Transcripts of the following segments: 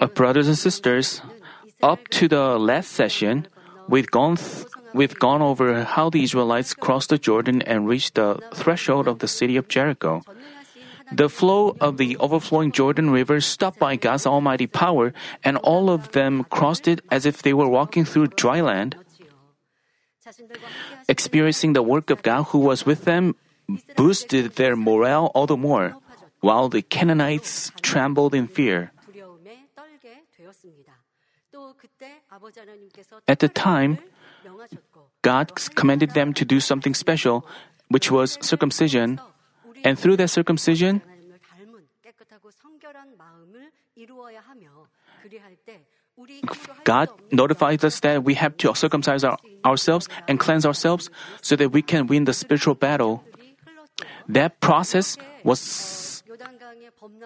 Uh, brothers and sisters, up to the last session, we've gone th- we've gone over how the Israelites crossed the Jordan and reached the threshold of the city of Jericho. The flow of the overflowing Jordan River stopped by God's almighty power, and all of them crossed it as if they were walking through dry land. Experiencing the work of God who was with them boosted their morale all the more, while the Canaanites trembled in fear. At the time, God commanded them to do something special, which was circumcision, and through that circumcision, God notified us that we have to circumcise our, ourselves and cleanse ourselves so that we can win the spiritual battle. That process was,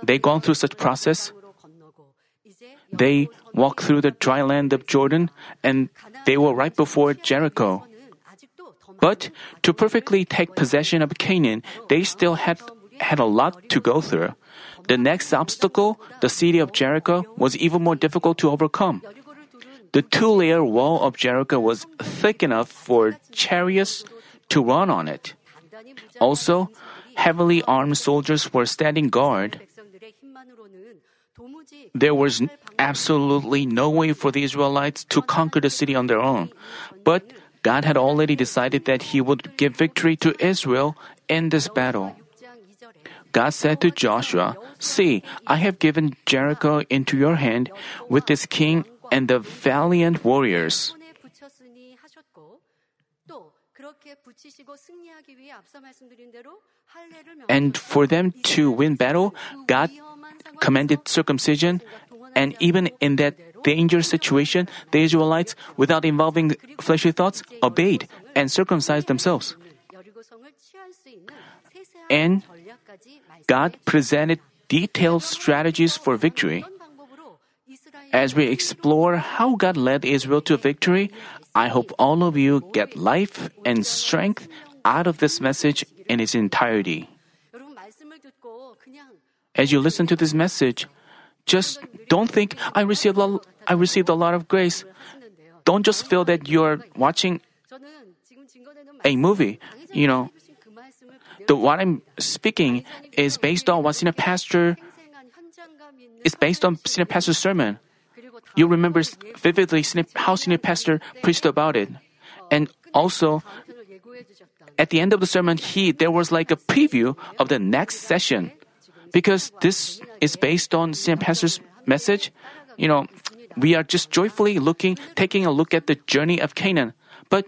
they gone through such process. They walked through the dry land of Jordan and they were right before Jericho. But to perfectly take possession of Canaan, they still had, had a lot to go through. The next obstacle, the city of Jericho, was even more difficult to overcome. The two layer wall of Jericho was thick enough for chariots to run on it. Also, heavily armed soldiers were standing guard. There was absolutely no way for the Israelites to conquer the city on their own. But God had already decided that He would give victory to Israel in this battle. God said to Joshua, See, I have given Jericho into your hand with its king and the valiant warriors. And for them to win battle, God commanded circumcision, and even in that dangerous situation, the Israelites, without involving fleshly thoughts, obeyed and circumcised themselves. And God presented detailed strategies for victory. As we explore how God led Israel to victory, I hope all of you get life and strength out of this message in its entirety. As you listen to this message, just don't think I received a, I received a lot of grace. Don't just feel that you're watching a movie. You know, the what I'm speaking is based on what senior pastor is based on senior pastor's sermon. You remember vividly how senior pastor preached about it, and also at the end of the sermon, he there was like a preview of the next session, because this is based on senior pastor's message. You know, we are just joyfully looking, taking a look at the journey of Canaan, but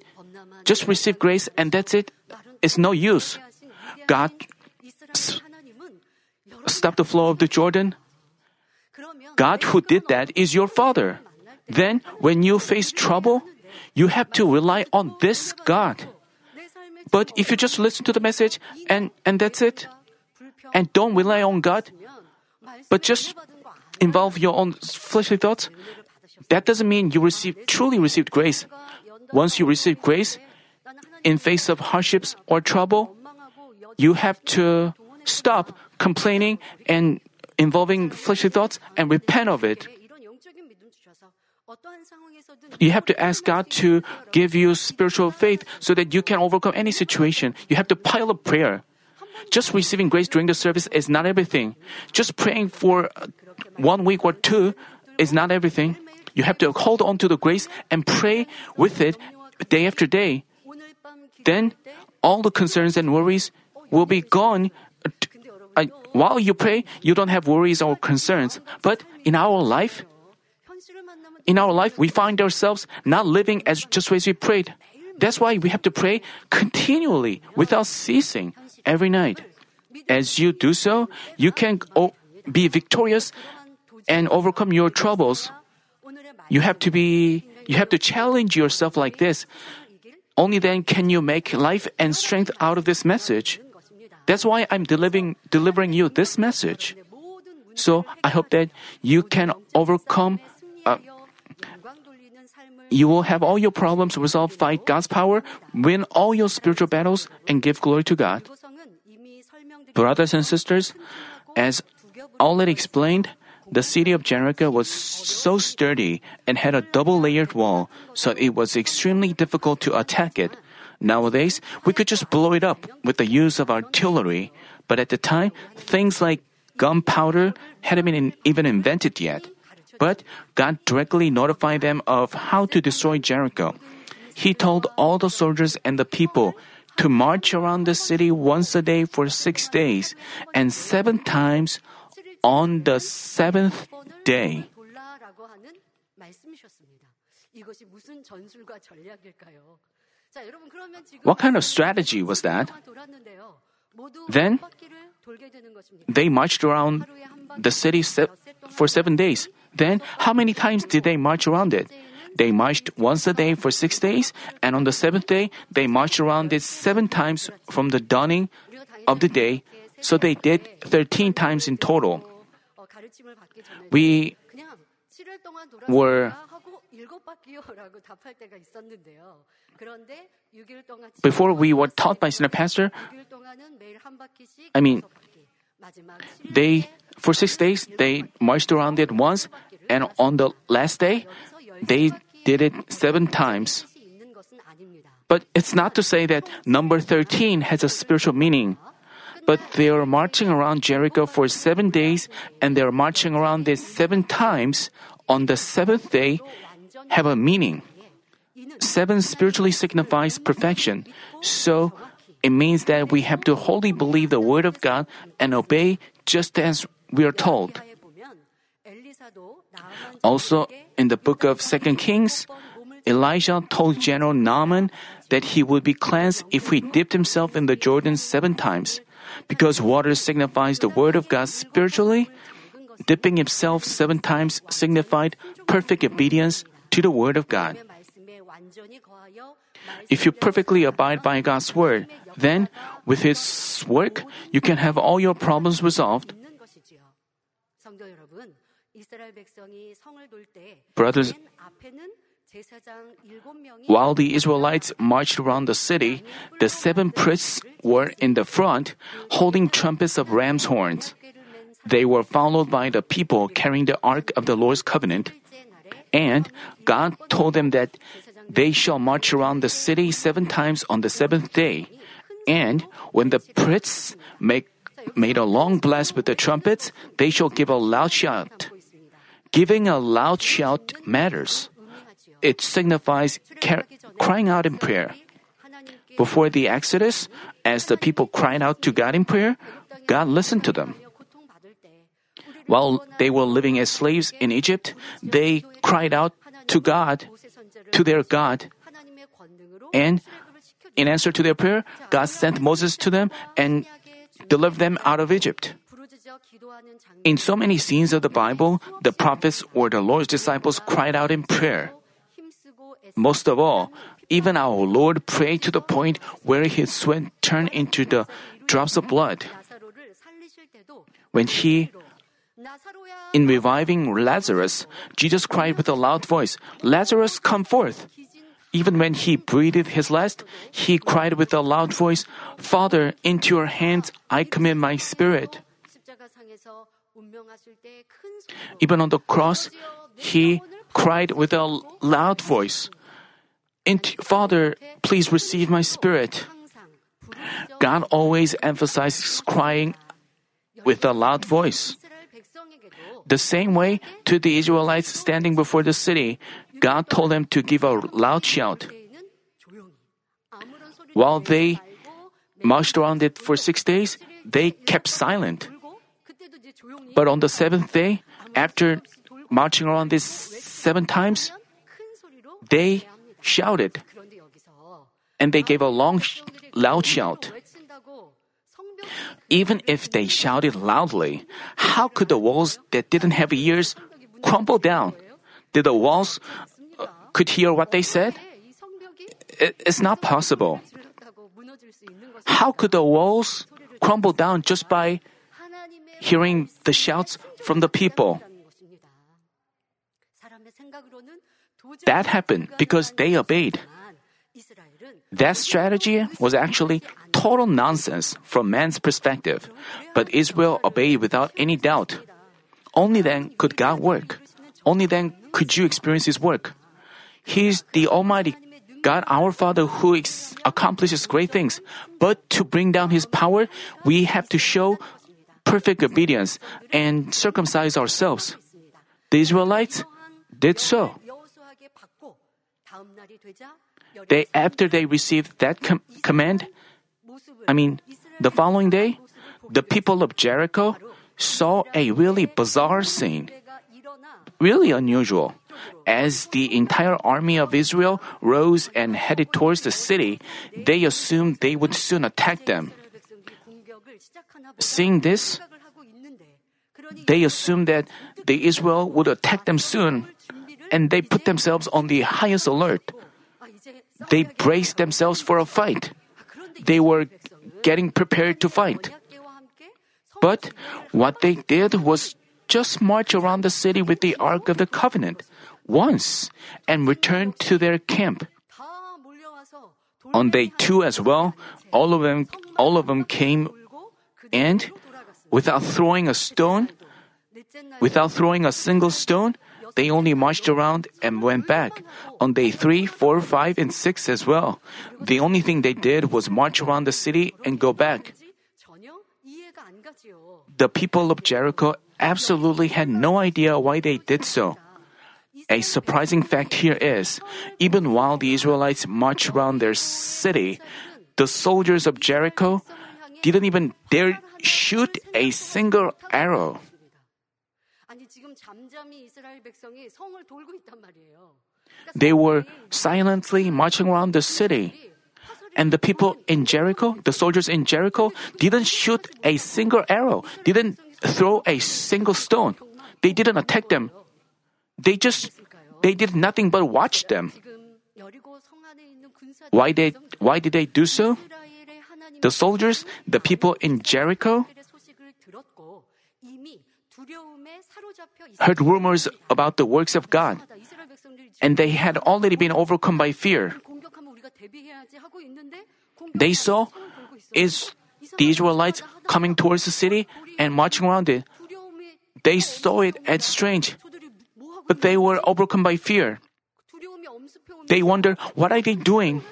just receive grace and that's it. It's no use. God stopped the flow of the Jordan. God who did that is your Father. Then, when you face trouble, you have to rely on this God. But if you just listen to the message and, and that's it, and don't rely on God, but just involve your own fleshly thoughts, that doesn't mean you receive truly received grace. Once you receive grace, in face of hardships or trouble, you have to stop complaining and involving fleshly thoughts and repent of it. You have to ask God to give you spiritual faith so that you can overcome any situation. You have to pile up prayer. Just receiving grace during the service is not everything. Just praying for one week or two is not everything. You have to hold on to the grace and pray with it day after day. Then all the concerns and worries will be gone. Uh, while you pray, you don't have worries or concerns. But in our life, in our life, we find ourselves not living as just as we prayed. That's why we have to pray continually without ceasing every night. As you do so, you can be victorious and overcome your troubles. You have to be, you have to challenge yourself like this. Only then can you make life and strength out of this message. That's why I'm delivering, delivering you this message. So I hope that you can overcome, uh, you will have all your problems resolved by God's power, win all your spiritual battles, and give glory to God. Brothers and sisters, as already explained, The city of Jericho was so sturdy and had a double layered wall, so it was extremely difficult to attack it. Nowadays, we could just blow it up with the use of artillery, but at the time, things like gunpowder hadn't been even invented yet. But God directly notified them of how to destroy Jericho. He told all the soldiers and the people to march around the city once a day for six days and seven times on the seventh day. 돌라라고 하는 말씀이셨습니다. 이것이 무슨 전술과 전략일까요? What kind of strategy was that? Then they marched around the city for seven days. Then how many times did they march around it? They marched once a day for six days, and on the seventh day, they marched around it seven times from the dawning of the day, so they did 13 times in total. We were before we were taught by senior pastor. I mean, they for six days they marched around it once, and on the last day they did it seven times. But it's not to say that number 13 has a spiritual meaning. But they are marching around Jericho for seven days, and they are marching around it seven times on the seventh day have a meaning. Seven spiritually signifies perfection. So it means that we have to wholly believe the word of God and obey just as we are told. Also, in the book of Second Kings, Elijah told General Naaman that he would be cleansed if he dipped himself in the Jordan seven times. Because water signifies the word of God spiritually, dipping himself seven times signified perfect obedience to the Word of God. If you perfectly abide by God's Word, then with His work, you can have all your problems resolved. Brothers, while the Israelites marched around the city, the seven priests were in the front, holding trumpets of ram's horns. They were followed by the people carrying the ark of the Lord's covenant. And God told them that they shall march around the city seven times on the seventh day. And when the priests make, made a long blast with the trumpets, they shall give a loud shout. Giving a loud shout matters. It signifies car- crying out in prayer. Before the Exodus, as the people cried out to God in prayer, God listened to them. While they were living as slaves in Egypt, they cried out to God, to their God. And in answer to their prayer, God sent Moses to them and delivered them out of Egypt. In so many scenes of the Bible, the prophets or the Lord's disciples cried out in prayer. Most of all, even our Lord prayed to the point where his sweat turned into the drops of blood. When he in reviving Lazarus, Jesus cried with a loud voice, Lazarus, come forth! Even when he breathed his last, he cried with a loud voice, Father, into your hands I commit my spirit. Even on the cross, he cried with a loud voice, Father, please receive my spirit. God always emphasizes crying with a loud voice. The same way, to the Israelites standing before the city, God told them to give a loud shout. While they marched around it for six days, they kept silent. But on the seventh day, after marching around this seven times, they shouted and they gave a long, loud shout. Even if they shouted loudly, how could the walls that didn't have ears crumble down? Did the walls uh, could hear what they said? It, it's not possible. How could the walls crumble down just by hearing the shouts from the people? That happened because they obeyed. That strategy was actually total nonsense from man's perspective, but Israel obeyed without any doubt. Only then could God work. Only then could you experience His work. He is the Almighty God our Father who ex- accomplishes great things, but to bring down His power, we have to show perfect obedience and circumcise ourselves. The Israelites did so. They, after they received that com- command, I mean, the following day, the people of Jericho saw a really bizarre scene. Really unusual. As the entire army of Israel rose and headed towards the city, they assumed they would soon attack them. Seeing this, they assumed that the Israel would attack them soon, and they put themselves on the highest alert. They braced themselves for a fight. They were getting prepared to fight. But what they did was just march around the city with the Ark of the Covenant once and return to their camp. On day two as well, all of them, all of them came and without throwing a stone, without throwing a single stone, they only marched around and went back. On day three, four, five, and 6 as well. The only thing they did was march around the city and go back. The people of Jericho absolutely had no idea why they did so. A surprising fact here is even while the Israelites marched around their city, the soldiers of Jericho didn't even dare shoot a single arrow. They were silently marching around the city. And the people in Jericho, the soldiers in Jericho, didn't shoot a single arrow, didn't throw a single stone. They didn't attack them. They just, they did nothing but watch them. Why did, why did they do so? The soldiers, the people in Jericho, heard rumors about the works of God, and they had already been overcome by fear. They saw is the Israelites coming towards the city and marching around it. They saw it as strange, but they were overcome by fear. They wonder, what are they doing?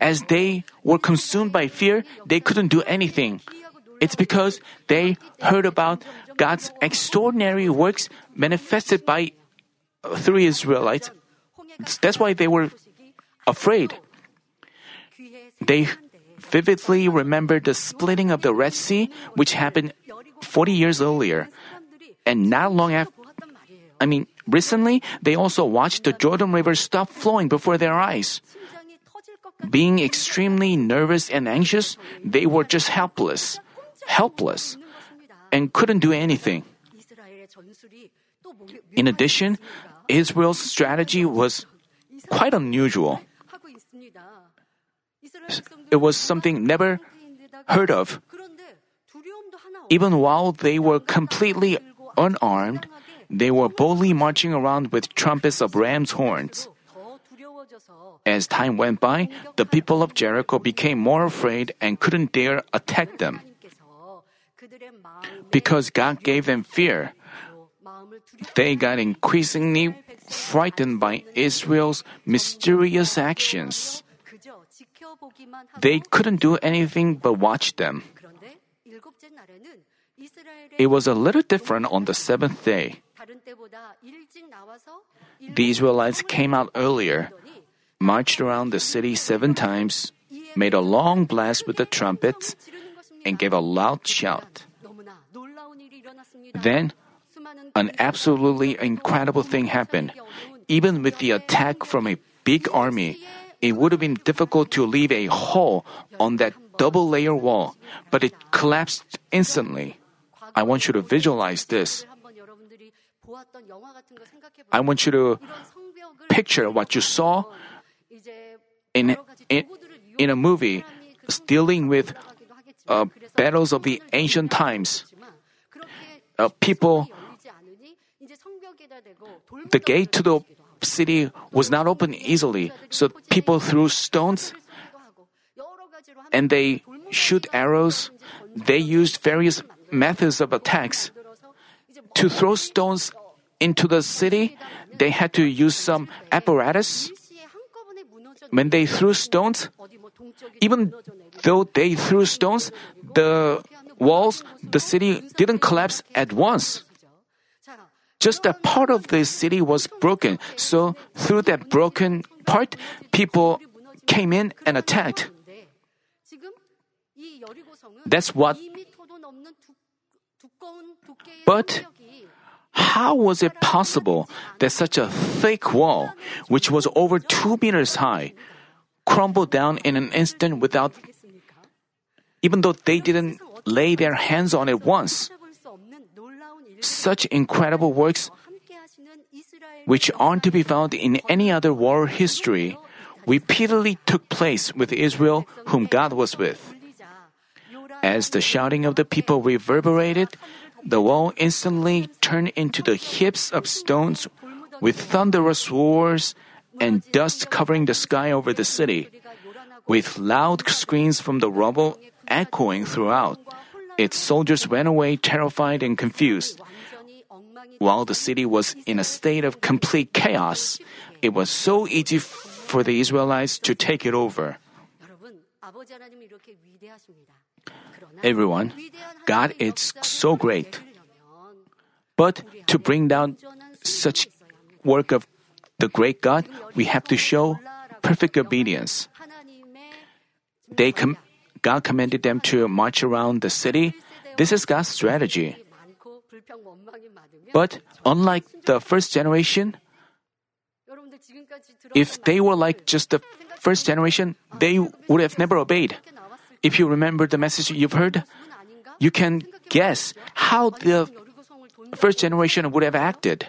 As they were consumed by fear, they couldn't do anything. It's because they heard about God's extraordinary works manifested by uh, three Israelites. That's why they were afraid. They vividly remembered the splitting of the Red Sea, which happened 40 years earlier. And not long after, I mean, recently, they also watched the Jordan River stop flowing before their eyes. Being extremely nervous and anxious, they were just helpless helpless and couldn't do anything. In addition, Israel's strategy was quite unusual. It was something never heard of. Even while they were completely unarmed, they were boldly marching around with trumpets of ram's horns. As time went by, the people of Jericho became more afraid and couldn't dare attack them. Because God gave them fear, they got increasingly frightened by Israel's mysterious actions. They couldn't do anything but watch them. It was a little different on the seventh day. The Israelites came out earlier, marched around the city seven times, made a long blast with the trumpets, and gave a loud shout. Then, an absolutely incredible thing happened. Even with the attack from a big army, it would have been difficult to leave a hole on that double layer wall, but it collapsed instantly. I want you to visualize this. I want you to picture what you saw in, in, in a movie dealing with uh, battles of the ancient times uh, people, the gate to the city was not open easily, so people threw stones and they shoot arrows. They used various methods of attacks. To throw stones into the city, they had to use some apparatus. When they threw stones, even though they threw stones, the walls, the city didn't collapse at once. Just a part of the city was broken, so through that broken part, people came in and attacked. That's what. But how was it possible that such a thick wall, which was over two meters high, crumbled down in an instant without, even though they didn't lay their hands on it once. Such incredible works, which aren't to be found in any other war history, repeatedly took place with Israel, whom God was with. As the shouting of the people reverberated, the wall instantly turned into the heaps of stones with thunderous roars and dust covering the sky over the city with loud screams from the rubble echoing throughout. Its soldiers ran away terrified and confused. While the city was in a state of complete chaos, it was so easy for the Israelites to take it over. Everyone, God is so great. But to bring down such work of the great God, we have to show perfect obedience they com- God commanded them to march around the city. This is God's strategy. But unlike the first generation, if they were like just the first generation, they would have never obeyed. If you remember the message you've heard, you can guess how the first generation would have acted.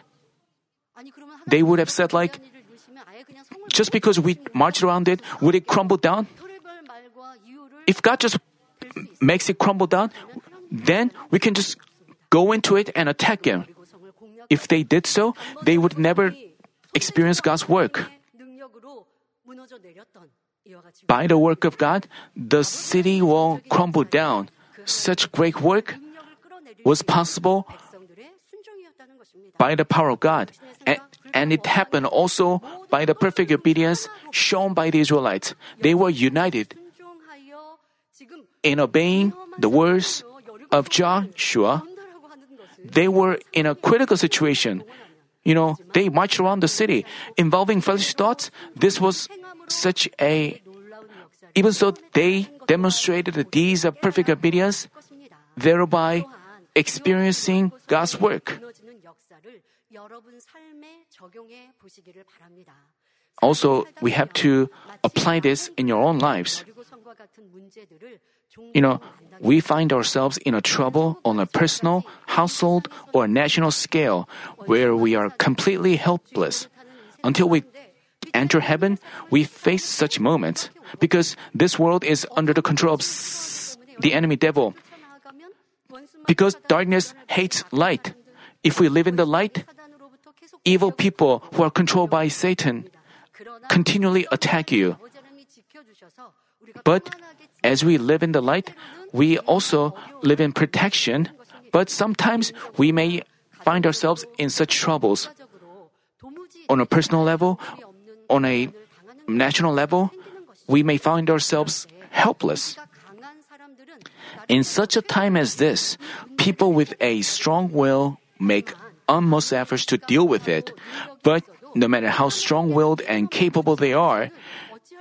They would have said, like, just because we marched around it, would it crumble down? if God just makes it crumble down, then we can just go into it and attack Him. If they did so, they would never experience God's work. By the work of God, the city will crumble down. Such great work was possible by the power of God, and, and it happened also by the perfect obedience shown by the Israelites. They were united in obeying the words of Joshua, they were in a critical situation. You know, they marched around the city involving foolish thoughts. This was such a. Even so, they demonstrated the deeds of perfect obedience, thereby experiencing God's work. Also, we have to apply this in your own lives you know, we find ourselves in a trouble on a personal, household, or national scale where we are completely helpless. Until we enter heaven, we face such moments because this world is under the control of the enemy devil. Because darkness hates light. If we live in the light, evil people who are controlled by Satan continually attack you. But as we live in the light, we also live in protection. But sometimes we may find ourselves in such troubles. On a personal level, on a national level, we may find ourselves helpless. In such a time as this, people with a strong will make utmost efforts to deal with it. But no matter how strong willed and capable they are,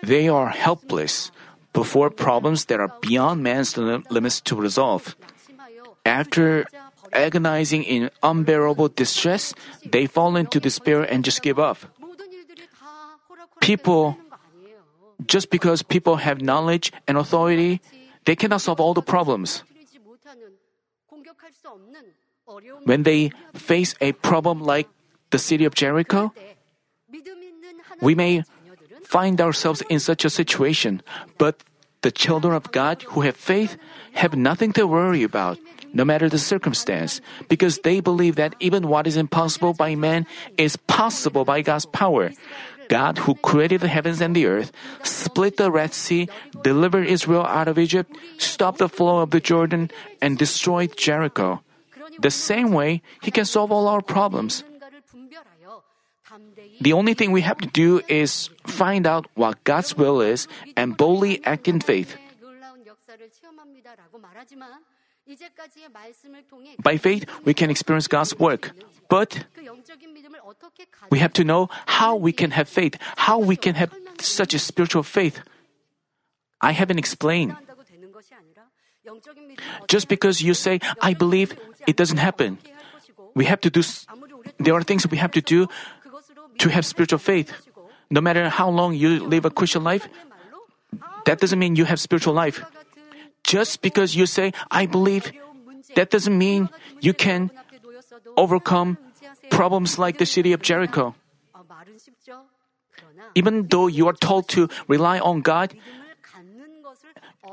they are helpless before problems that are beyond man's limits to resolve. After agonizing in unbearable distress, they fall into despair and just give up. People, just because people have knowledge and authority, they cannot solve all the problems. When they face a problem like the city of Jericho, we may find ourselves in such a situation, but the children of God who have faith have nothing to worry about, no matter the circumstance, because they believe that even what is impossible by man is possible by God's power. God, who created the heavens and the earth, split the Red Sea, delivered Israel out of Egypt, stopped the flow of the Jordan, and destroyed Jericho. the same way, He can solve all our problems. The only thing we have to do is find out what God's will is and boldly act in faith. By faith, we can experience God's work, but we have to know how we can have faith, how we can have such a spiritual faith. I haven't explained. Just because you say, I believe, it doesn't happen. We have to do, there are things we have to do to have spiritual faith. No matter how long you live a Christian life, that doesn't mean you have spiritual life. Just because you say, I believe, that doesn't mean you can overcome problems like the city of Jericho. Even though you are told to rely on God,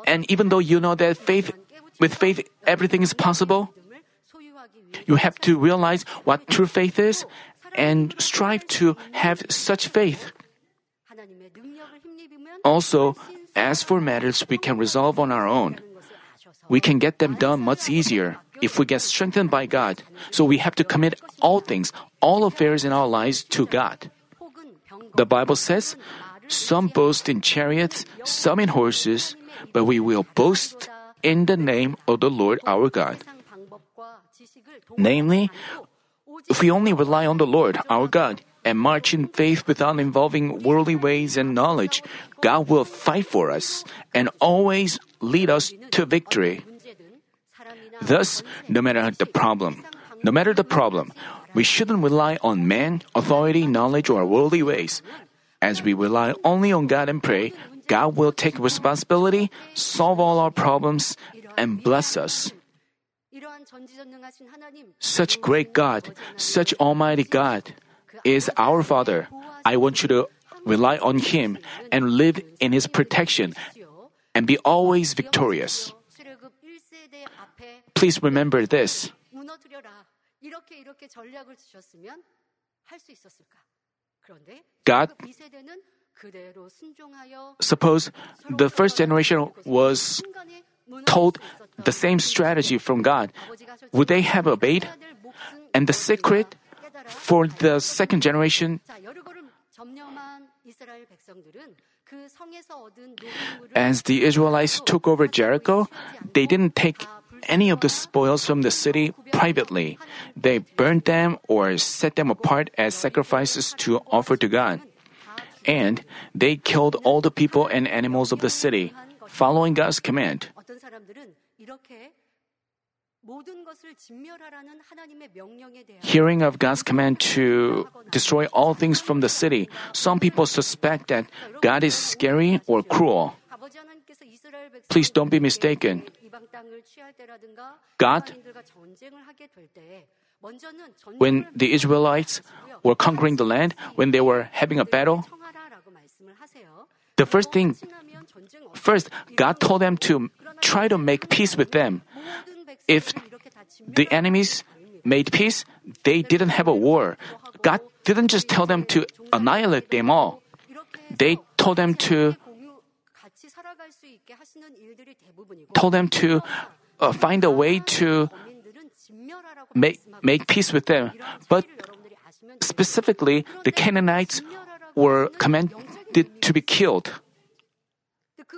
and even though you know that faith, with faith, everything is possible, you have to realize what true faith is and strive to have such faith. Also, as for matters we can resolve on our own, we can get them done much easier if we get strengthened by God. So we have to commit all things, all affairs in our lives to God. The Bible says, Some boast in chariots, some in horses, but we will boast in the name of the Lord our God. Namely, if we only rely on the Lord, our God, and march in faith without involving worldly ways and knowledge, God will fight for us and always lead us to victory. Thus, no matter the problem, no matter the problem, we shouldn't rely on man, authority, knowledge, or worldly ways. As we rely only on God and pray, God will take responsibility, solve all our problems, and bless us. Such great God, such Almighty God is our Father. I want you to rely on Him and live in His protection and be always victorious. Please remember this. God Suppose the first generation was told the same strategy from God, would they have obeyed? And the secret for the second generation as the Israelites took over Jericho, they didn't take any of the spoils from the city privately. They burned them or set them apart as sacrifices to offer to God. And they killed all the people and animals of the city, following God's command. Hearing of God's command to destroy all things from the city, some people suspect that God is scary or cruel. Please don't be mistaken. God when the Israelites were conquering the land, when they were having a battle, the first thing, first, God told them to try to make peace with them. If the enemies made peace, they didn't have a war. God didn't just tell them to annihilate them all. They told them to told them to uh, find a way to make, make peace with them. But specifically, the Canaanites were commanded to be killed.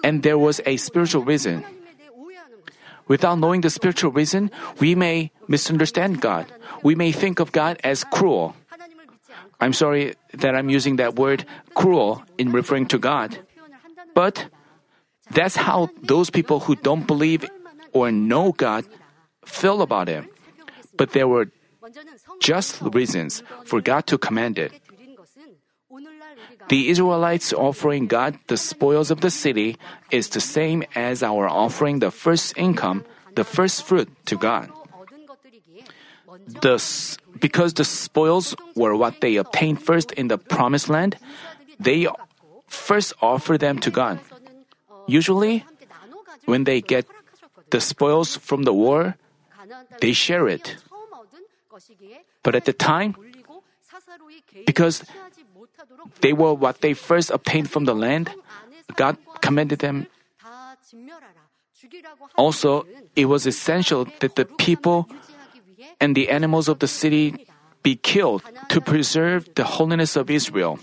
And there was a spiritual reason. Without knowing the spiritual reason, we may misunderstand God. We may think of God as cruel. I'm sorry that I'm using that word cruel in referring to God. But that's how those people who don't believe or know God feel about Him. But there were just reasons for God to command it. The Israelites offering God the spoils of the city is the same as our offering the first income, the first fruit to God. Thus, because the spoils were what they obtained first in the promised land, they first offer them to God. Usually, when they get the spoils from the war, they share it. But at the time, because they were what they first obtained from the land, God commanded them. Also, it was essential that the people and the animals of the city be killed to preserve the holiness of Israel.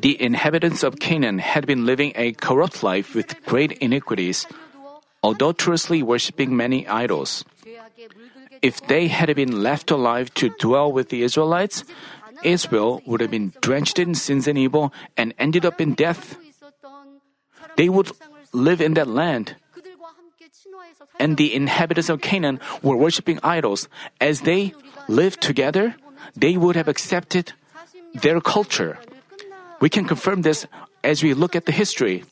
The inhabitants of Canaan had been living a corrupt life with great iniquities, adulterously worshipping many idols. If they had been left alive to dwell with the Israelites, Israel would have been drenched in sins and evil and ended up in death. They would live in that land. And the inhabitants of Canaan were worshiping idols. As they lived together, they would have accepted their culture. We can confirm this as we look at the history.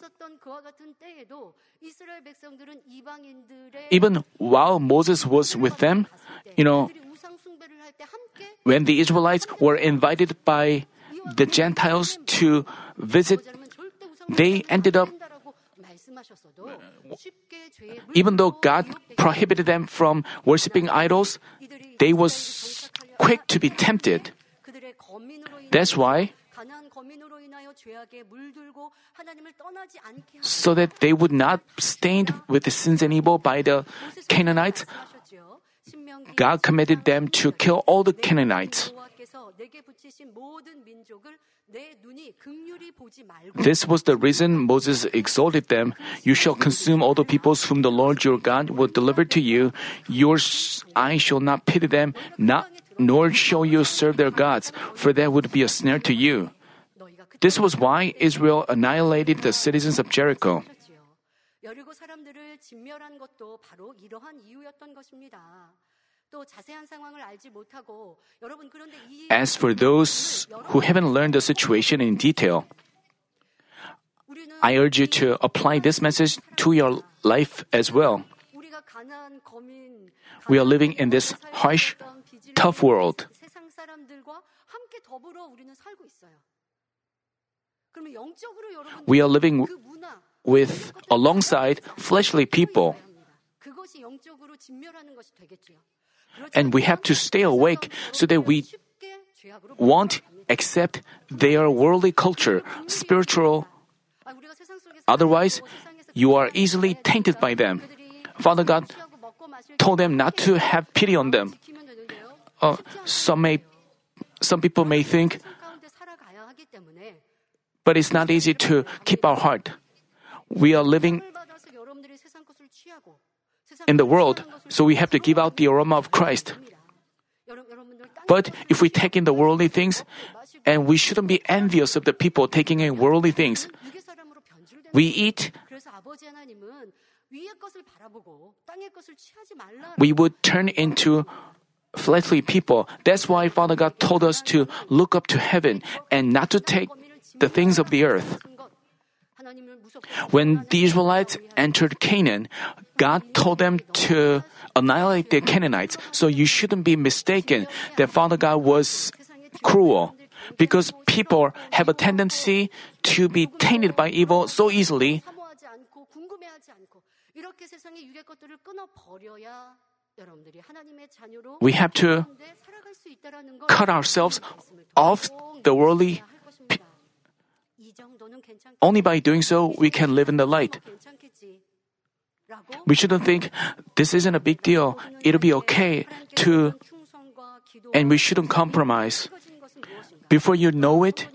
Even while Moses was with them, you know, when the Israelites were invited by the Gentiles to visit, they ended up, even though God prohibited them from worshiping idols, they was quick to be tempted. That's why so that they would not stained with sins and evil by the Canaanites, God commanded them to kill all the Canaanites. This was the reason Moses exhorted them You shall consume all the peoples whom the Lord your God will deliver to you. Your eye shall not pity them, not, nor shall you serve their gods, for that would be a snare to you. 너희가 그때 This was why Israel annihilated the citizens of Jericho. 하셨지요. 여리고 사람들을 진멸한 것도 바로 이러한 이유였던 것입니다. 또 자세한 상황을 알지 못하고 여러분 그런데 이 As for those who haven't learned the situation in detail, 우리는 I urge you to apply this message to your life as well. 우리가 가난한 거민 We are living in this harsh, tough world. We are living with alongside fleshly people. And we have to stay awake so that we won't accept their worldly culture, spiritual. Otherwise, you are easily tainted by them. Father God told them not to have pity on them. Uh, some may, some people may think but it's not easy to keep our heart. We are living in the world, so we have to give out the aroma of Christ. But if we take in the worldly things, and we shouldn't be envious of the people taking in worldly things, we eat, we would turn into fleshly people. That's why Father God told us to look up to heaven and not to take the things of the earth. When the Israelites entered Canaan, God told them to annihilate the Canaanites, so you shouldn't be mistaken that Father God was cruel. Because people have a tendency to be tainted by evil so easily. We have to cut ourselves off the worldly only by doing so, we can live in the light. We shouldn't think this isn't a big deal, it'll be okay to, and we shouldn't compromise. Before you know it,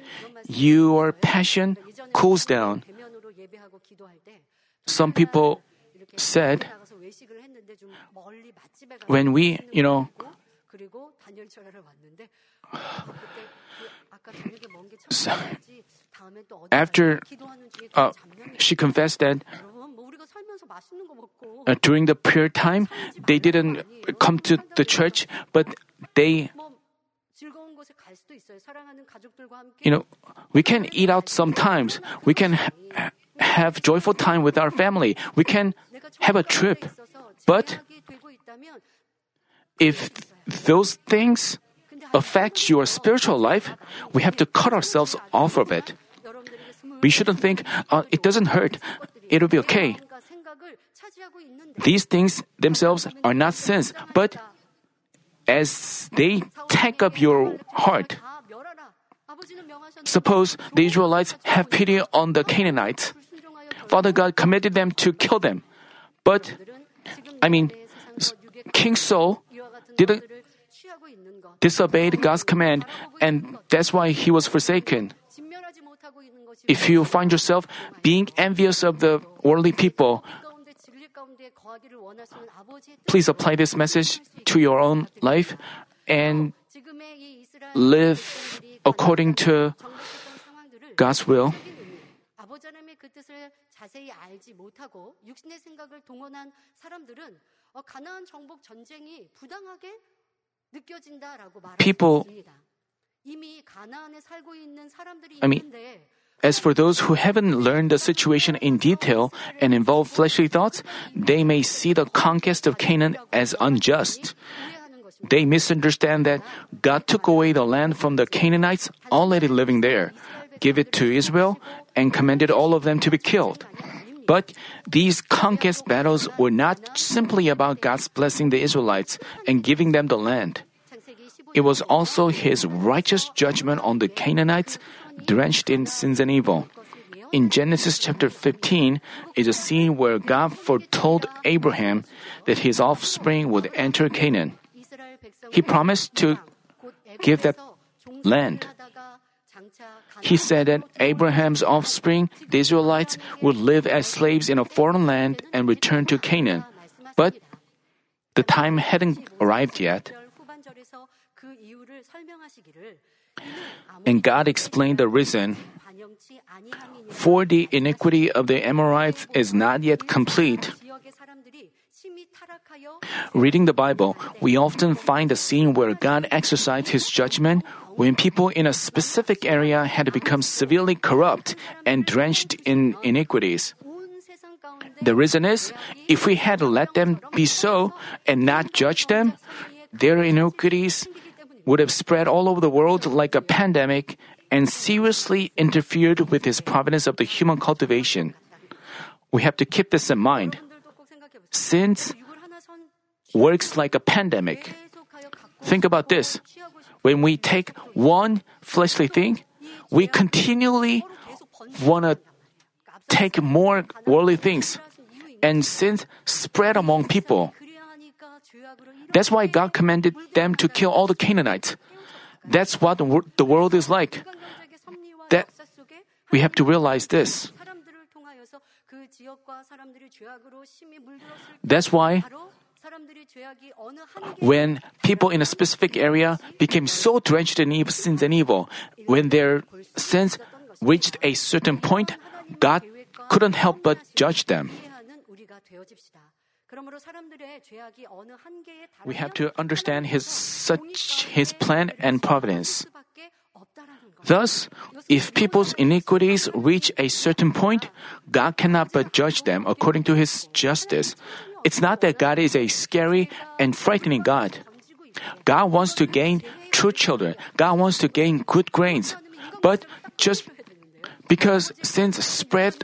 your passion cools down. Some people said, when we, you know, After uh, she confessed that uh, during the prayer time, they didn't come to the church, but they you know, we can eat out sometimes. We can ha- have joyful time with our family. We can have a trip. But if those things affect your spiritual life, we have to cut ourselves off of it. We shouldn't think, uh, it doesn't hurt, it'll be okay. These things themselves are not sins, but as they take up your heart. Suppose the Israelites have pity on the Canaanites. Father God commanded them to kill them. But, I mean, King Saul didn't disobeyed God's command, and that's why he was forsaken. If you find yourself being envious of the worldly people, please apply this message to your own life and live according to God's will people, I mean, as for those who haven't learned the situation in detail and involve fleshly thoughts, they may see the conquest of Canaan as unjust. They misunderstand that God took away the land from the Canaanites already living there, gave it to Israel, and commanded all of them to be killed. But these conquest battles were not simply about God's blessing the Israelites and giving them the land. It was also his righteous judgment on the Canaanites, drenched in sins and evil. In Genesis chapter 15 is a scene where God foretold Abraham that his offspring would enter Canaan. He promised to give that land. He said that Abraham's offspring, the Israelites, would live as slaves in a foreign land and return to Canaan. But the time hadn't arrived yet. And God explained the reason. For the iniquity of the Amorites is not yet complete. Reading the Bible, we often find a scene where God exercised his judgment when people in a specific area had become severely corrupt and drenched in iniquities. The reason is, if we had let them be so and not judge them, their iniquities would have spread all over the world like a pandemic and seriously interfered with his providence of the human cultivation. We have to keep this in mind. Since works like a pandemic. Think about this. When we take one fleshly thing, we continually want to take more worldly things, and sins spread among people. That's why God commanded them to kill all the Canaanites. That's what the world is like. That we have to realize this. That's why when people in a specific area became so drenched in evil, sins and evil, when their sins reached a certain point, God couldn't help but judge them. We have to understand his such his plan and providence. Thus, if people's iniquities reach a certain point, God cannot but judge them according to his justice. It's not that God is a scary and frightening God. God wants to gain true children. God wants to gain good grains. But just because sins spread,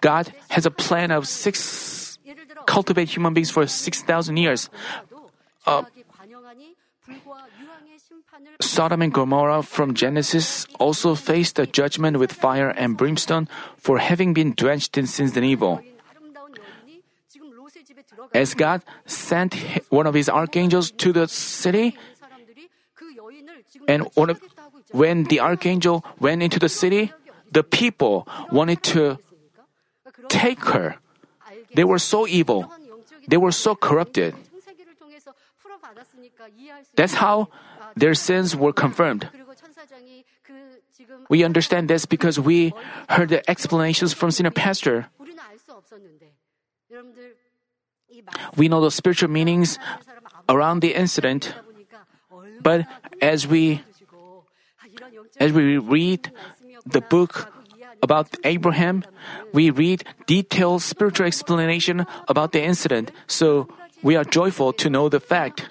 God has a plan of six cultivate human beings for six thousand years. Uh, Sodom and Gomorrah from Genesis also faced a judgment with fire and brimstone for having been drenched in sins and evil. As God sent one of his archangels to the city, and of, when the archangel went into the city, the people wanted to take her. They were so evil, they were so corrupted. That's how their sins were confirmed. We understand this because we heard the explanations from senior pastor. We know the spiritual meanings around the incident, but as we as we read the book about Abraham, we read detailed spiritual explanation about the incident. So we are joyful to know the fact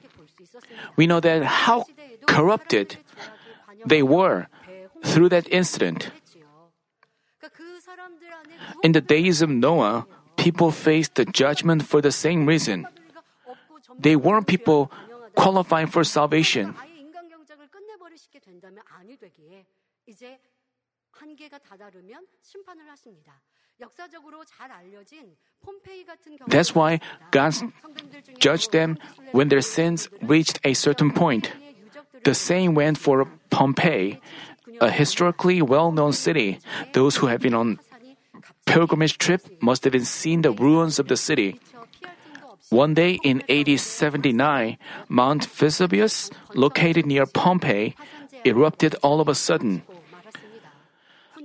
We know that how corrupted they were through that incident. 그러니까 그 사람들 안에 In the days of Noah, people faced the judgment for the same reason. 없고 전부 They weren't people qualifying for salvation. 아예 인간 경작을 끝내버리시게 된다면 아니 되기에 이제 한계가 다다르면 심판을 하십니다. That's why God judged them when their sins reached a certain point. The same went for Pompeii, a historically well known city. Those who have been on pilgrimage trip must have seen the ruins of the city. One day in AD 79, Mount Vesuvius, located near Pompeii, erupted all of a sudden.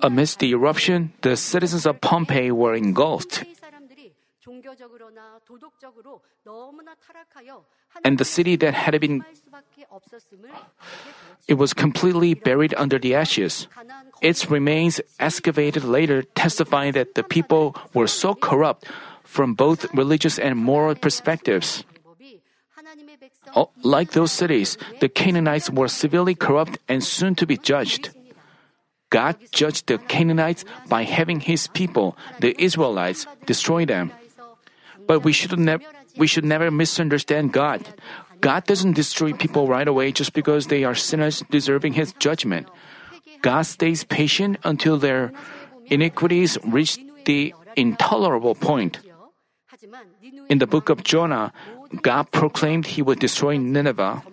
Amidst the eruption, the citizens of Pompeii were engulfed. And the city that had been it was completely buried under the ashes. Its remains excavated later testifying that the people were so corrupt from both religious and moral perspectives. Oh, like those cities, the Canaanites were severely corrupt and soon to be judged. God judged the Canaanites by having his people, the Israelites, destroy them. But we should, nev- we should never misunderstand God. God doesn't destroy people right away just because they are sinners deserving his judgment. God stays patient until their iniquities reach the intolerable point. In the book of Jonah, God proclaimed he would destroy Nineveh.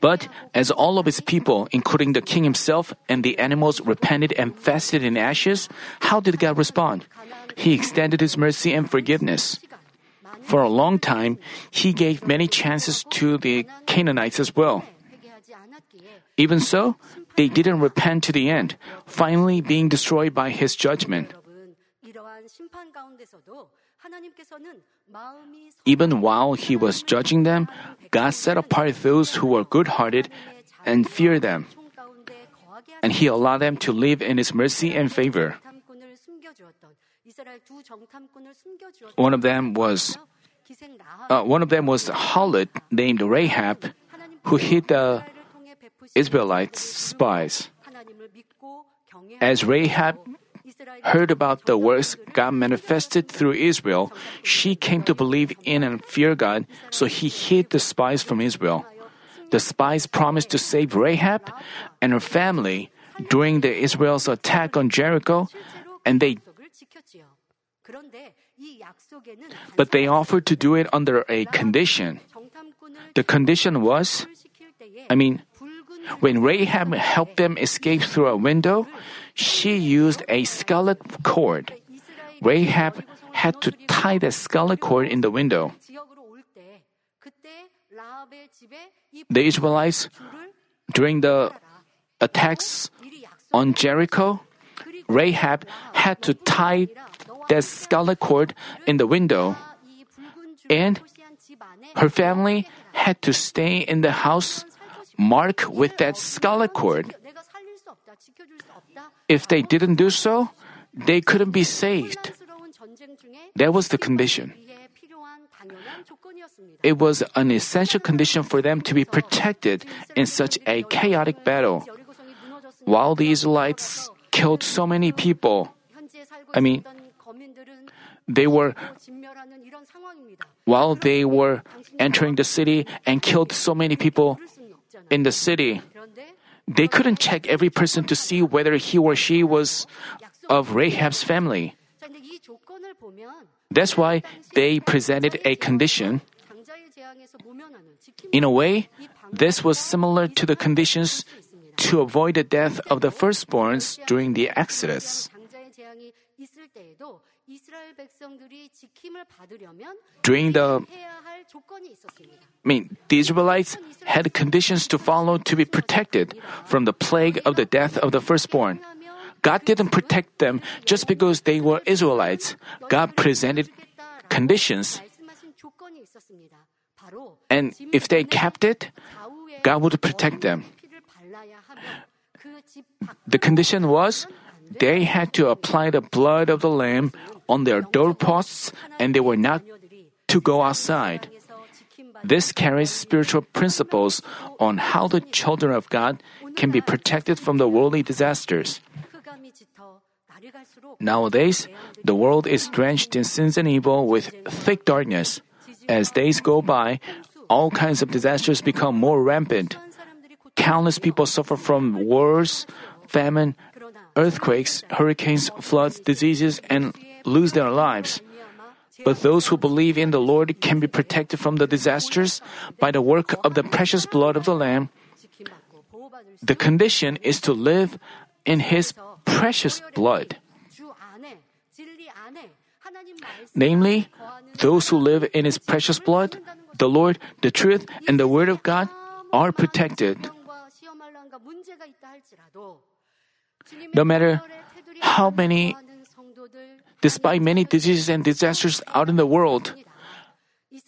But as all of his people, including the king himself and the animals, repented and fasted in ashes, how did God respond? He extended his mercy and forgiveness. For a long time, he gave many chances to the Canaanites as well. Even so, they didn't repent to the end, finally being destroyed by his judgment. Even while he was judging them, God set apart those who were good hearted and feared them, and he allowed them to live in his mercy and favor. One of them was uh, one of them was a named Rahab, who hid the Israelites' spies. As Rahab heard about the works God manifested through Israel, she came to believe in and fear God, so he hid the spies from Israel. The spies promised to save Rahab and her family during the Israel's attack on Jericho, and they but they offered to do it under a condition. The condition was I mean, when Rahab helped them escape through a window, she used a scarlet cord. Rahab had to tie the scarlet cord in the window. The Israelites, during the attacks on Jericho, Rahab had to tie the scarlet cord in the window, and her family had to stay in the house marked with that scarlet cord. If they didn't do so, they couldn't be saved. That was the condition. It was an essential condition for them to be protected in such a chaotic battle. While the Israelites killed so many people, I mean, they were while they were entering the city and killed so many people in the city they couldn't check every person to see whether he or she was of Rahab's family. That's why they presented a condition. In a way, this was similar to the conditions to avoid the death of the firstborns during the Exodus. During the I mean, the Israelites had conditions to follow to be protected from the plague of the death of the firstborn. God didn't protect them just because they were Israelites. God presented conditions. And if they kept it, God would protect them. The condition was they had to apply the blood of the lamb on their doorposts and they were not to go outside. This carries spiritual principles on how the children of God can be protected from the worldly disasters. Nowadays, the world is drenched in sins and evil with thick darkness. As days go by, all kinds of disasters become more rampant. Countless people suffer from wars, famine, earthquakes, hurricanes, floods, diseases, and lose their lives. But those who believe in the Lord can be protected from the disasters by the work of the precious blood of the Lamb. The condition is to live in His precious blood. Namely, those who live in His precious blood, the Lord, the truth, and the Word of God are protected. No matter how many despite many diseases and disasters out in the world.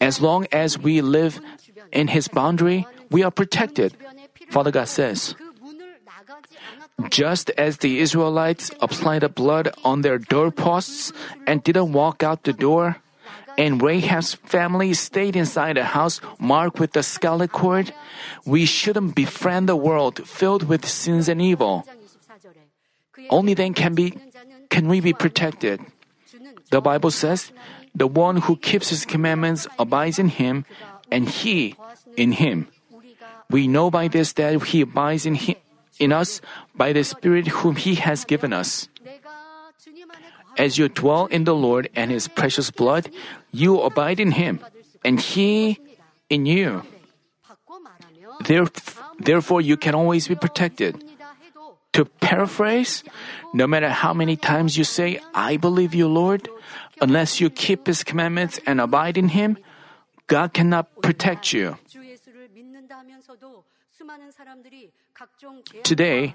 As long as we live in His boundary, we are protected, Father God says. Just as the Israelites applied the blood on their doorposts and didn't walk out the door, and Rahab's family stayed inside a house marked with the scarlet cord, we shouldn't befriend the world filled with sins and evil. Only then can be can we be protected? The Bible says, The one who keeps his commandments abides in him, and he in him. We know by this that he abides in, him, in us by the Spirit whom he has given us. As you dwell in the Lord and his precious blood, you abide in him, and he in you. Therefore, you can always be protected. To paraphrase, no matter how many times you say, I believe you, Lord, unless you keep His commandments and abide in Him, God cannot protect you. Today,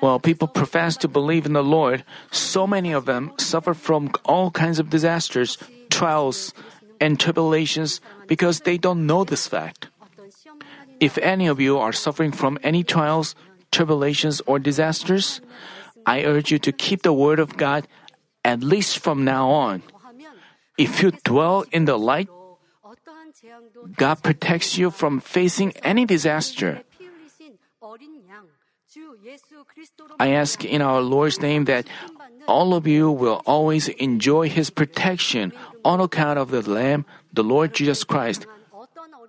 while people profess to believe in the Lord, so many of them suffer from all kinds of disasters, trials, and tribulations because they don't know this fact. If any of you are suffering from any trials, tribulations, or disasters, I urge you to keep the Word of God at least from now on. If you dwell in the light, God protects you from facing any disaster. I ask in our Lord's name that all of you will always enjoy His protection on account of the Lamb, the Lord Jesus Christ,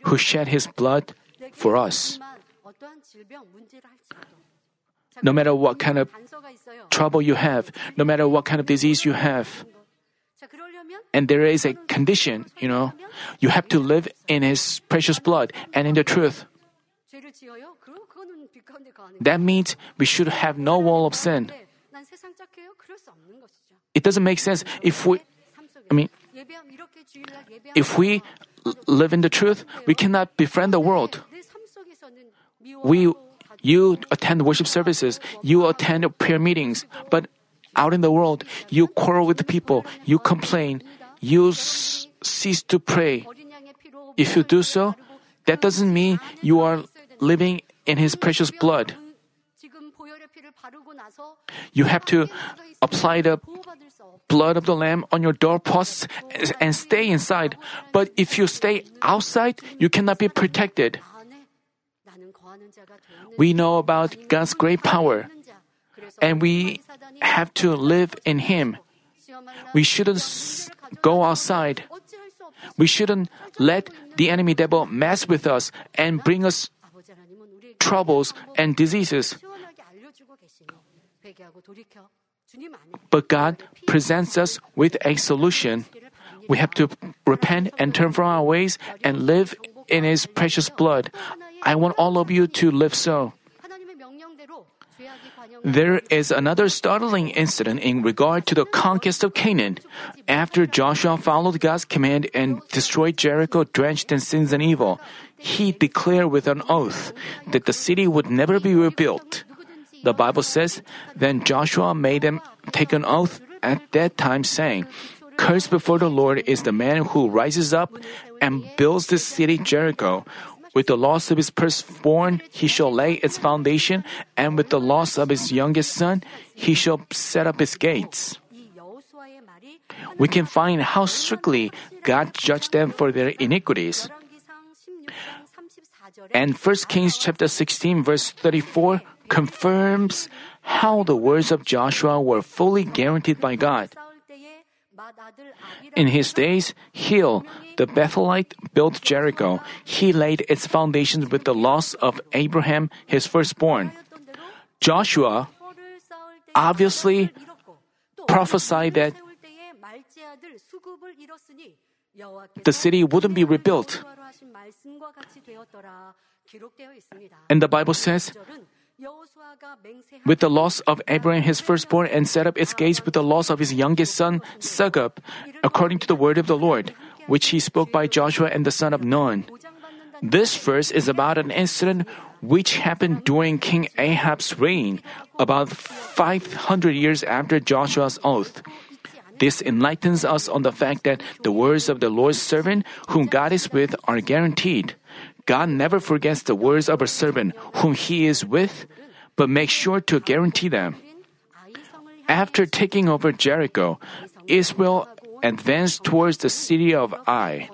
who shed His blood for us. No matter what kind of trouble you have, no matter what kind of disease you have, and there is a condition, you know, you have to live in His precious blood and in the truth. That means we should have no wall of sin. It doesn't make sense if we, I mean, if we live in the truth, we cannot befriend the world we you attend worship services, you attend prayer meetings, but out in the world, you quarrel with people, you complain, you s- cease to pray. If you do so, that doesn't mean you are living in His precious blood. You have to apply the blood of the Lamb on your doorposts and stay inside. But if you stay outside, you cannot be protected. We know about God's great power, and we have to live in Him. We shouldn't go outside. We shouldn't let the enemy devil mess with us and bring us troubles and diseases. But God presents us with a solution. We have to repent and turn from our ways and live in His precious blood. I want all of you to live so. There is another startling incident in regard to the conquest of Canaan. After Joshua followed God's command and destroyed Jericho drenched in sins and evil, he declared with an oath that the city would never be rebuilt. The Bible says, Then Joshua made them take an oath at that time, saying, Cursed before the Lord is the man who rises up and builds this city Jericho, with the loss of his firstborn, he shall lay its foundation, and with the loss of his youngest son, he shall set up his gates. We can find how strictly God judged them for their iniquities. And 1 Kings chapter 16 verse 34 confirms how the words of Joshua were fully guaranteed by God. In his days, Hiel the Bethelite, built Jericho. He laid its foundations with the loss of Abiram, his firstborn. Joshua obviously prophesied that the city wouldn't be rebuilt. And the Bible says, with the loss of Abiram his firstborn and set up its gates with the loss of his youngest son Segub, according to the word of the Lord, which he spoke by Joshua and the son of Nun. This verse is about an incident which happened during King Ahab's reign, about 500 years after Joshua's oath. This enlightens us on the fact that the words of the Lord's servant, whom God is with, are guaranteed. God never forgets the words of a servant whom he is with, but makes sure to guarantee them. After taking over Jericho, Israel advanced towards the city of Ai,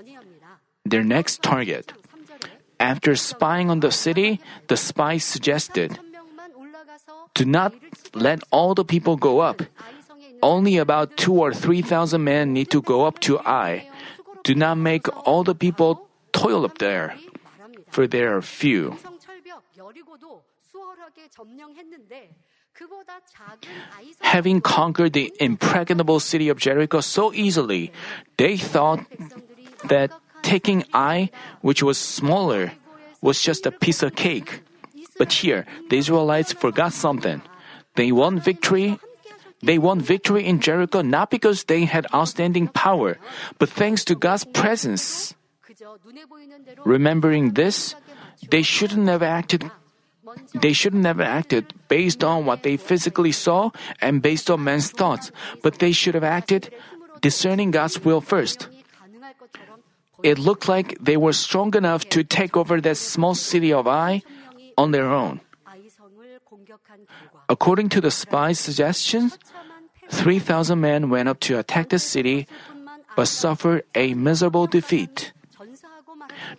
their next target. After spying on the city, the spies suggested, Do not let all the people go up. Only about two or three thousand men need to go up to Ai. Do not make all the people toil up there, for there are few. Having conquered the impregnable city of Jericho so easily, they thought that taking Ai, which was smaller, was just a piece of cake. But here, the Israelites forgot something. They won victory. They won victory in Jericho not because they had outstanding power, but thanks to God's presence. Remembering this, they shouldn't have acted they shouldn't have acted based on what they physically saw and based on man's thoughts, but they should have acted discerning God's will first. It looked like they were strong enough to take over that small city of Ai on their own. According to the spies' suggestions, 3,000 men went up to attack the city but suffered a miserable defeat.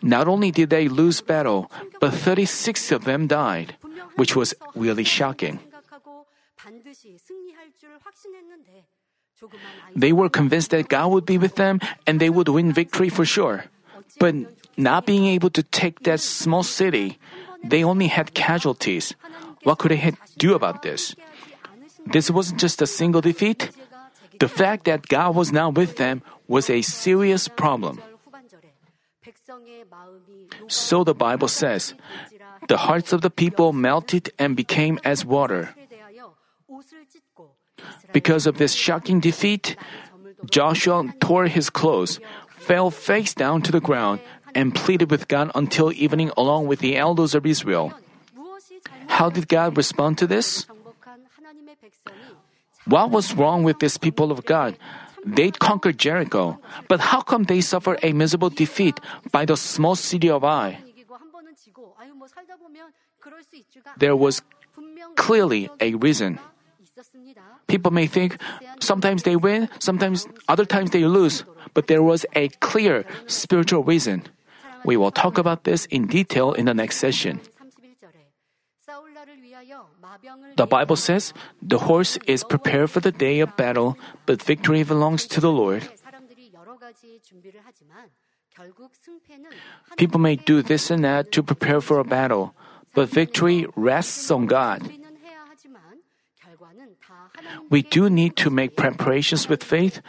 Not only did they lose battle, but 36 of them died, which was really shocking. They were convinced that God would be with them and they would win victory for sure. But not being able to take that small city, they only had casualties. What could they do about this? This wasn't just a single defeat. The fact that God was not with them was a serious problem. So the Bible says, the hearts of the people melted and became as water. Because of this shocking defeat, Joshua tore his clothes, fell face down to the ground, and pleaded with God until evening along with the elders of Israel. How did God respond to this? What was wrong with this people of God? They conquered Jericho, but how come they suffered a miserable defeat by the small city of Ai? There was clearly a reason. People may think sometimes they win, sometimes other times they lose, but there was a clear spiritual reason. We will talk about this in detail in the next session. The Bible says, The horse is prepared for the day of battle, but victory belongs to the Lord. People may do this and that to prepare for a battle, but victory rests on God. We do need to make preparations with faith,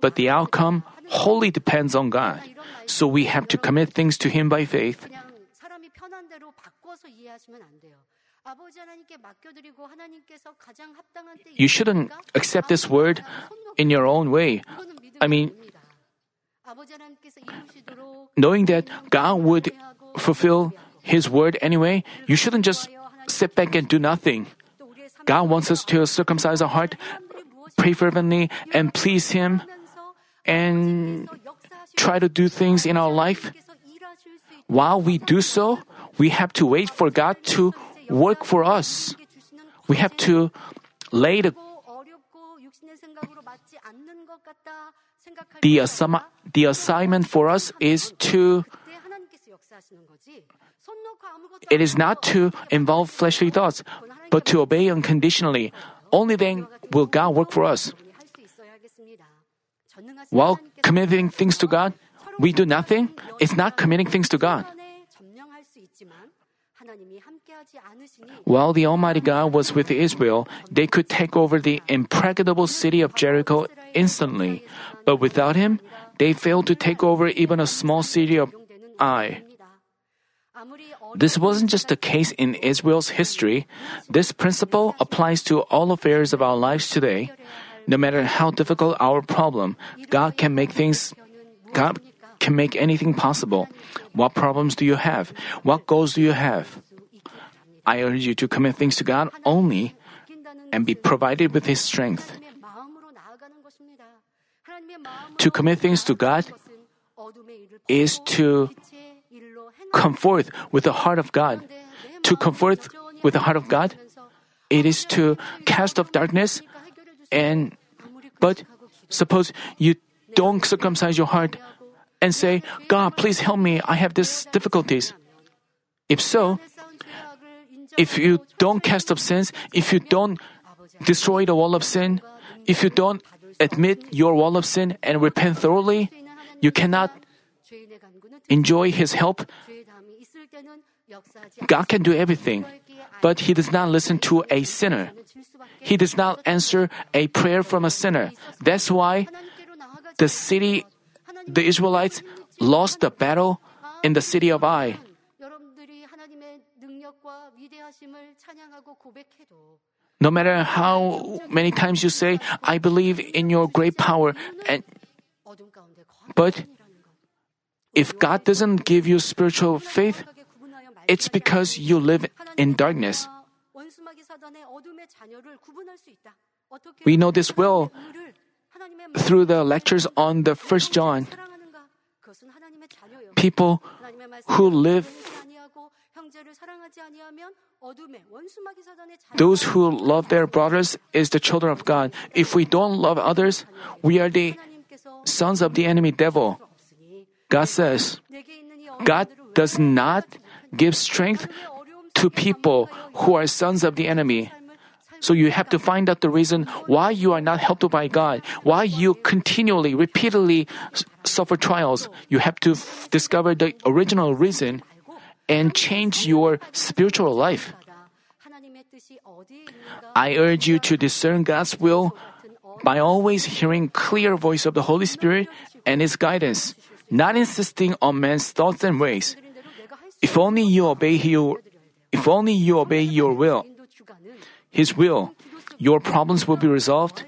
but the outcome wholly depends on God. So we have to commit things to Him by faith. You shouldn't accept this word in your own way. I mean, knowing that God would fulfill His word anyway, you shouldn't just sit back and do nothing. God wants us to circumcise our heart, pray fervently, and please Him, and try to do things in our life. While we do so, we have to wait for God to work for us. We have to lay the the, the assignment for us is to it is not to involve fleshly thoughts, but to obey unconditionally. Only then will God work for us. While committing things to God, we do nothing. It's not committing things to God. While the Almighty God was with Israel, they could take over the impregnable city of Jericho instantly. But without Him, they failed to take over even a small city of Ai. This wasn't just the case in Israel's history. This principle applies to all affairs of our lives today. No matter how difficult our problem, God can make things God can make anything possible. What problems do you have? What goals do you have? I urge you to commit things to God only and be provided with His strength. To commit things to God is to come forth with the heart of God. To come forth with the heart of God, it is to cast off darkness and but suppose you don't circumcise your heart and say, God, please help me, I have these difficulties. If so, if you don't cast off sins, if you don't destroy the wall of sin, if you don't admit your wall of sin and repent thoroughly, you cannot enjoy His help. God can do everything, but He does not listen to a sinner. He does not answer a prayer from a sinner. That's why the city, the Israelites, lost the battle in the city of Ai. No matter how many times you say, I believe in your great power, and, but if God doesn't give you spiritual faith, it's because you live in darkness. We know this well through the lectures on the first John. People who live those who love their brothers is the children of God. If we don't love others, we are the sons of the enemy devil. God says, God does not give strength to people who are sons of the enemy. So you have to find out the reason why you are not helped by God, why you continually, repeatedly suffer trials. You have to f- discover the original reason and change your spiritual life. I urge you to discern God's will by always hearing clear voice of the Holy Spirit and his guidance, not insisting on man's thoughts and ways. If only you obey your if only you obey your will, his will, your problems will be resolved.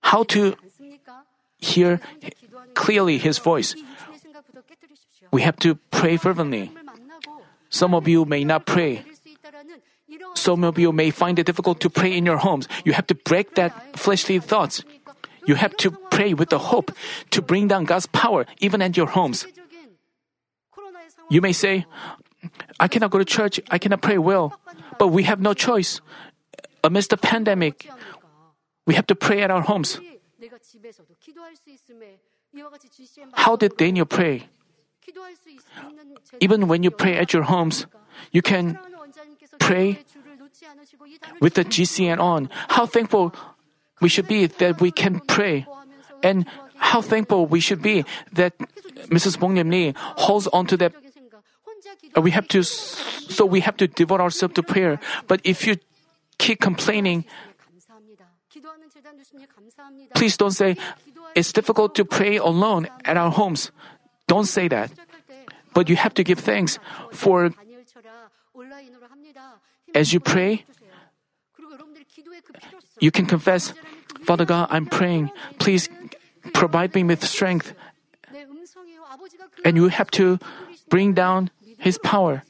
How to hear clearly his voice? we have to pray fervently. Some of you may not pray. Some of you may find it difficult to pray in your homes. You have to break that fleshly thoughts. You have to pray with the hope to bring down God's power even at your homes. You may say, I cannot go to church, I cannot pray well, but we have no choice. Amidst the pandemic, we have to pray at our homes. How did Daniel pray? even when you pray at your homes, you can pray with the GCN on. How thankful we should be that we can pray. And how thankful we should be that Mrs. Bongnim Lee holds on to that. Uh, we have to, so we have to devote ourselves to prayer. But if you keep complaining, please don't say, it's difficult to pray alone at our homes. Don't say that. But you have to give thanks for as you pray, you can confess, Father God, I'm praying. Please provide me with strength. And you have to bring down His power.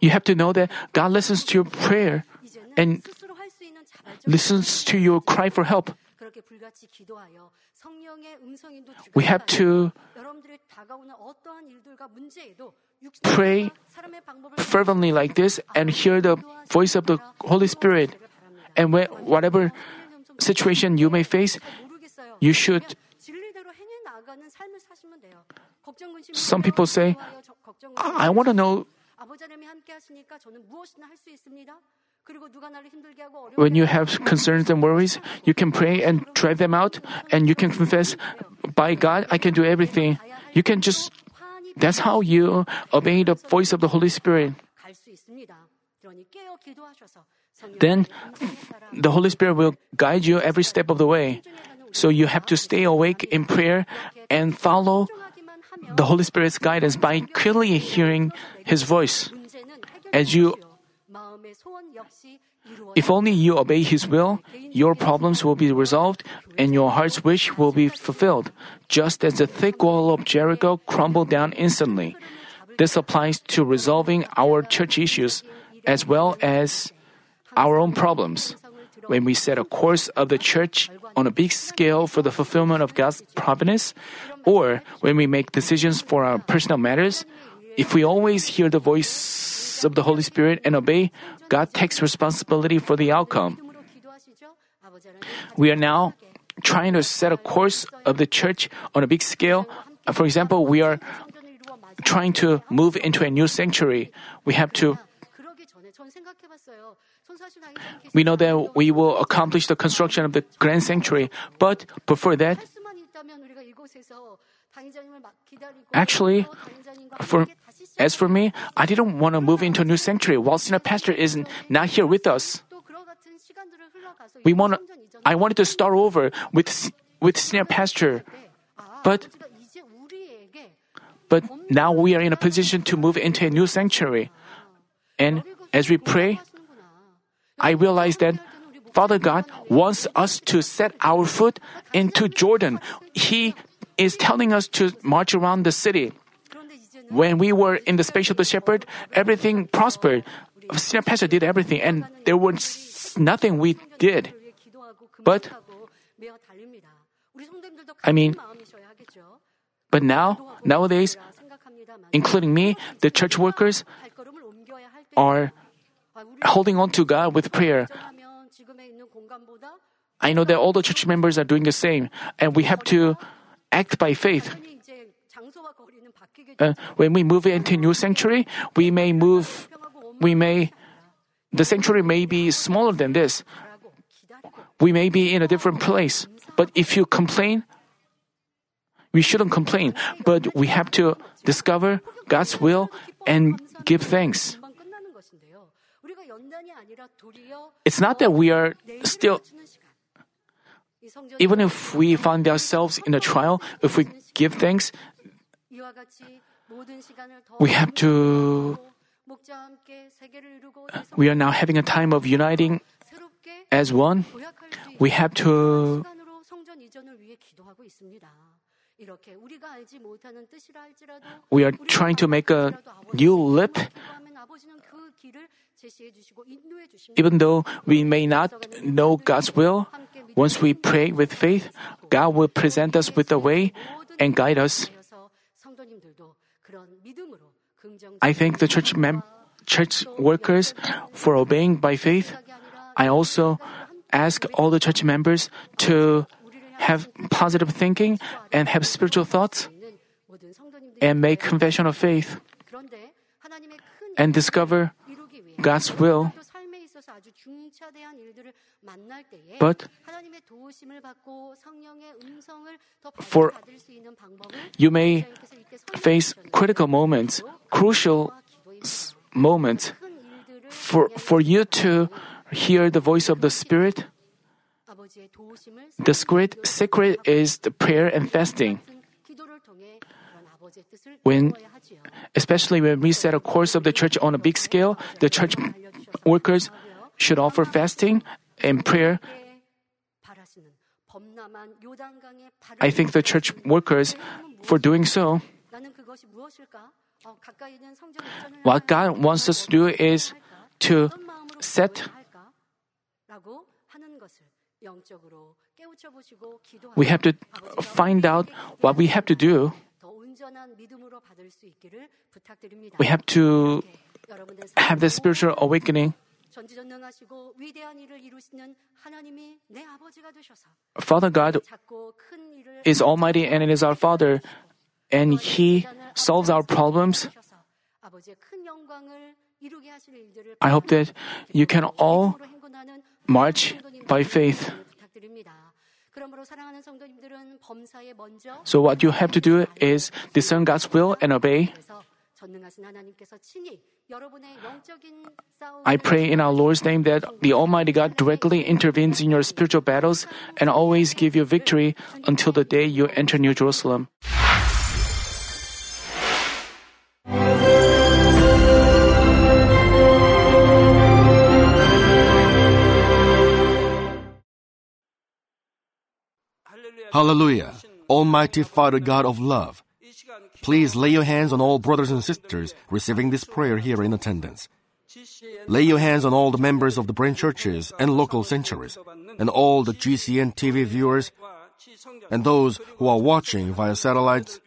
You have to know that God listens to your prayer and listens to your cry for help. We have to pray fervently like this and hear the voice of the Holy Spirit. And whatever situation you may face, you should. Some people say, I want to know when you have concerns and worries, you can pray and drive them out, and you can confess, By God, I can do everything. You can just, that's how you obey the voice of the Holy Spirit. Then the Holy Spirit will guide you every step of the way. So you have to stay awake in prayer and follow the Holy Spirit's guidance by clearly hearing His voice. As you if only you obey His will, your problems will be resolved and your heart's wish will be fulfilled, just as the thick wall of Jericho crumbled down instantly. This applies to resolving our church issues as well as our own problems. When we set a course of the church on a big scale for the fulfillment of God's providence, or when we make decisions for our personal matters, if we always hear the voice of the Holy Spirit and obey, God takes responsibility for the outcome. We are now trying to set a course of the church on a big scale. Uh, for example, we are trying to move into a new sanctuary. We have to we know that we will accomplish the construction of the grand sanctuary, but before that, actually, for as for me, I didn't want to move into a new sanctuary while senior pastor is not here with us. We want to, I wanted to start over with with senior pastor, but but now we are in a position to move into a new sanctuary, and as we pray, I realize that Father God wants us to set our foot into Jordan. He is telling us to march around the city. When we were in the space of the shepherd, everything prospered. Senior pastor did everything, and there was nothing we did. But, I mean, but now, nowadays, including me, the church workers are holding on to God with prayer. I know that all the church members are doing the same, and we have to act by faith uh, when we move into new sanctuary, we may move, we may, the sanctuary may be smaller than this. We may be in a different place. But if you complain, we shouldn't complain, but we have to discover God's will and give thanks. It's not that we are still, even if we find ourselves in a trial, if we give thanks, we have to. Uh, we are now having a time of uniting as one. We have to. We are trying to make a new leap. Even though we may not know God's will, once we pray with faith, God will present us with a way and guide us. I thank the church, mem- church workers for obeying by faith. I also ask all the church members to have positive thinking and have spiritual thoughts and make confession of faith and discover God's will but for you may face critical moments, crucial moments for, for you to hear the voice of the Spirit. The secret, secret is the prayer and fasting. When, especially when we set a course of the church on a big scale, the church workers should offer fasting and prayer. I thank the church workers for doing so. What God wants us to do is to set we have to find out what we have to do. We have to have the spiritual awakening. Father God is almighty and it is our Father, and He solves our problems. I hope that you can all march by faith. So, what you have to do is discern God's will and obey. I pray in our Lord's name that the Almighty God directly intervenes in your spiritual battles and always give you victory until the day you enter New Jerusalem. Hallelujah! Almighty Father God of love, please lay your hands on all brothers and sisters receiving this prayer here in attendance. Lay your hands on all the members of the branch churches and local sanctuaries, and all the GCN TV viewers, and those who are watching via satellites,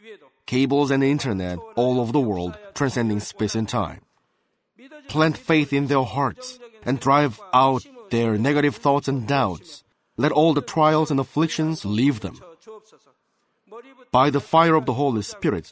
cables, and internet all over the world, transcending space and time. Plant faith in their hearts and drive out their negative thoughts and doubts. Let all the trials and afflictions leave them. By the fire of the Holy Spirit,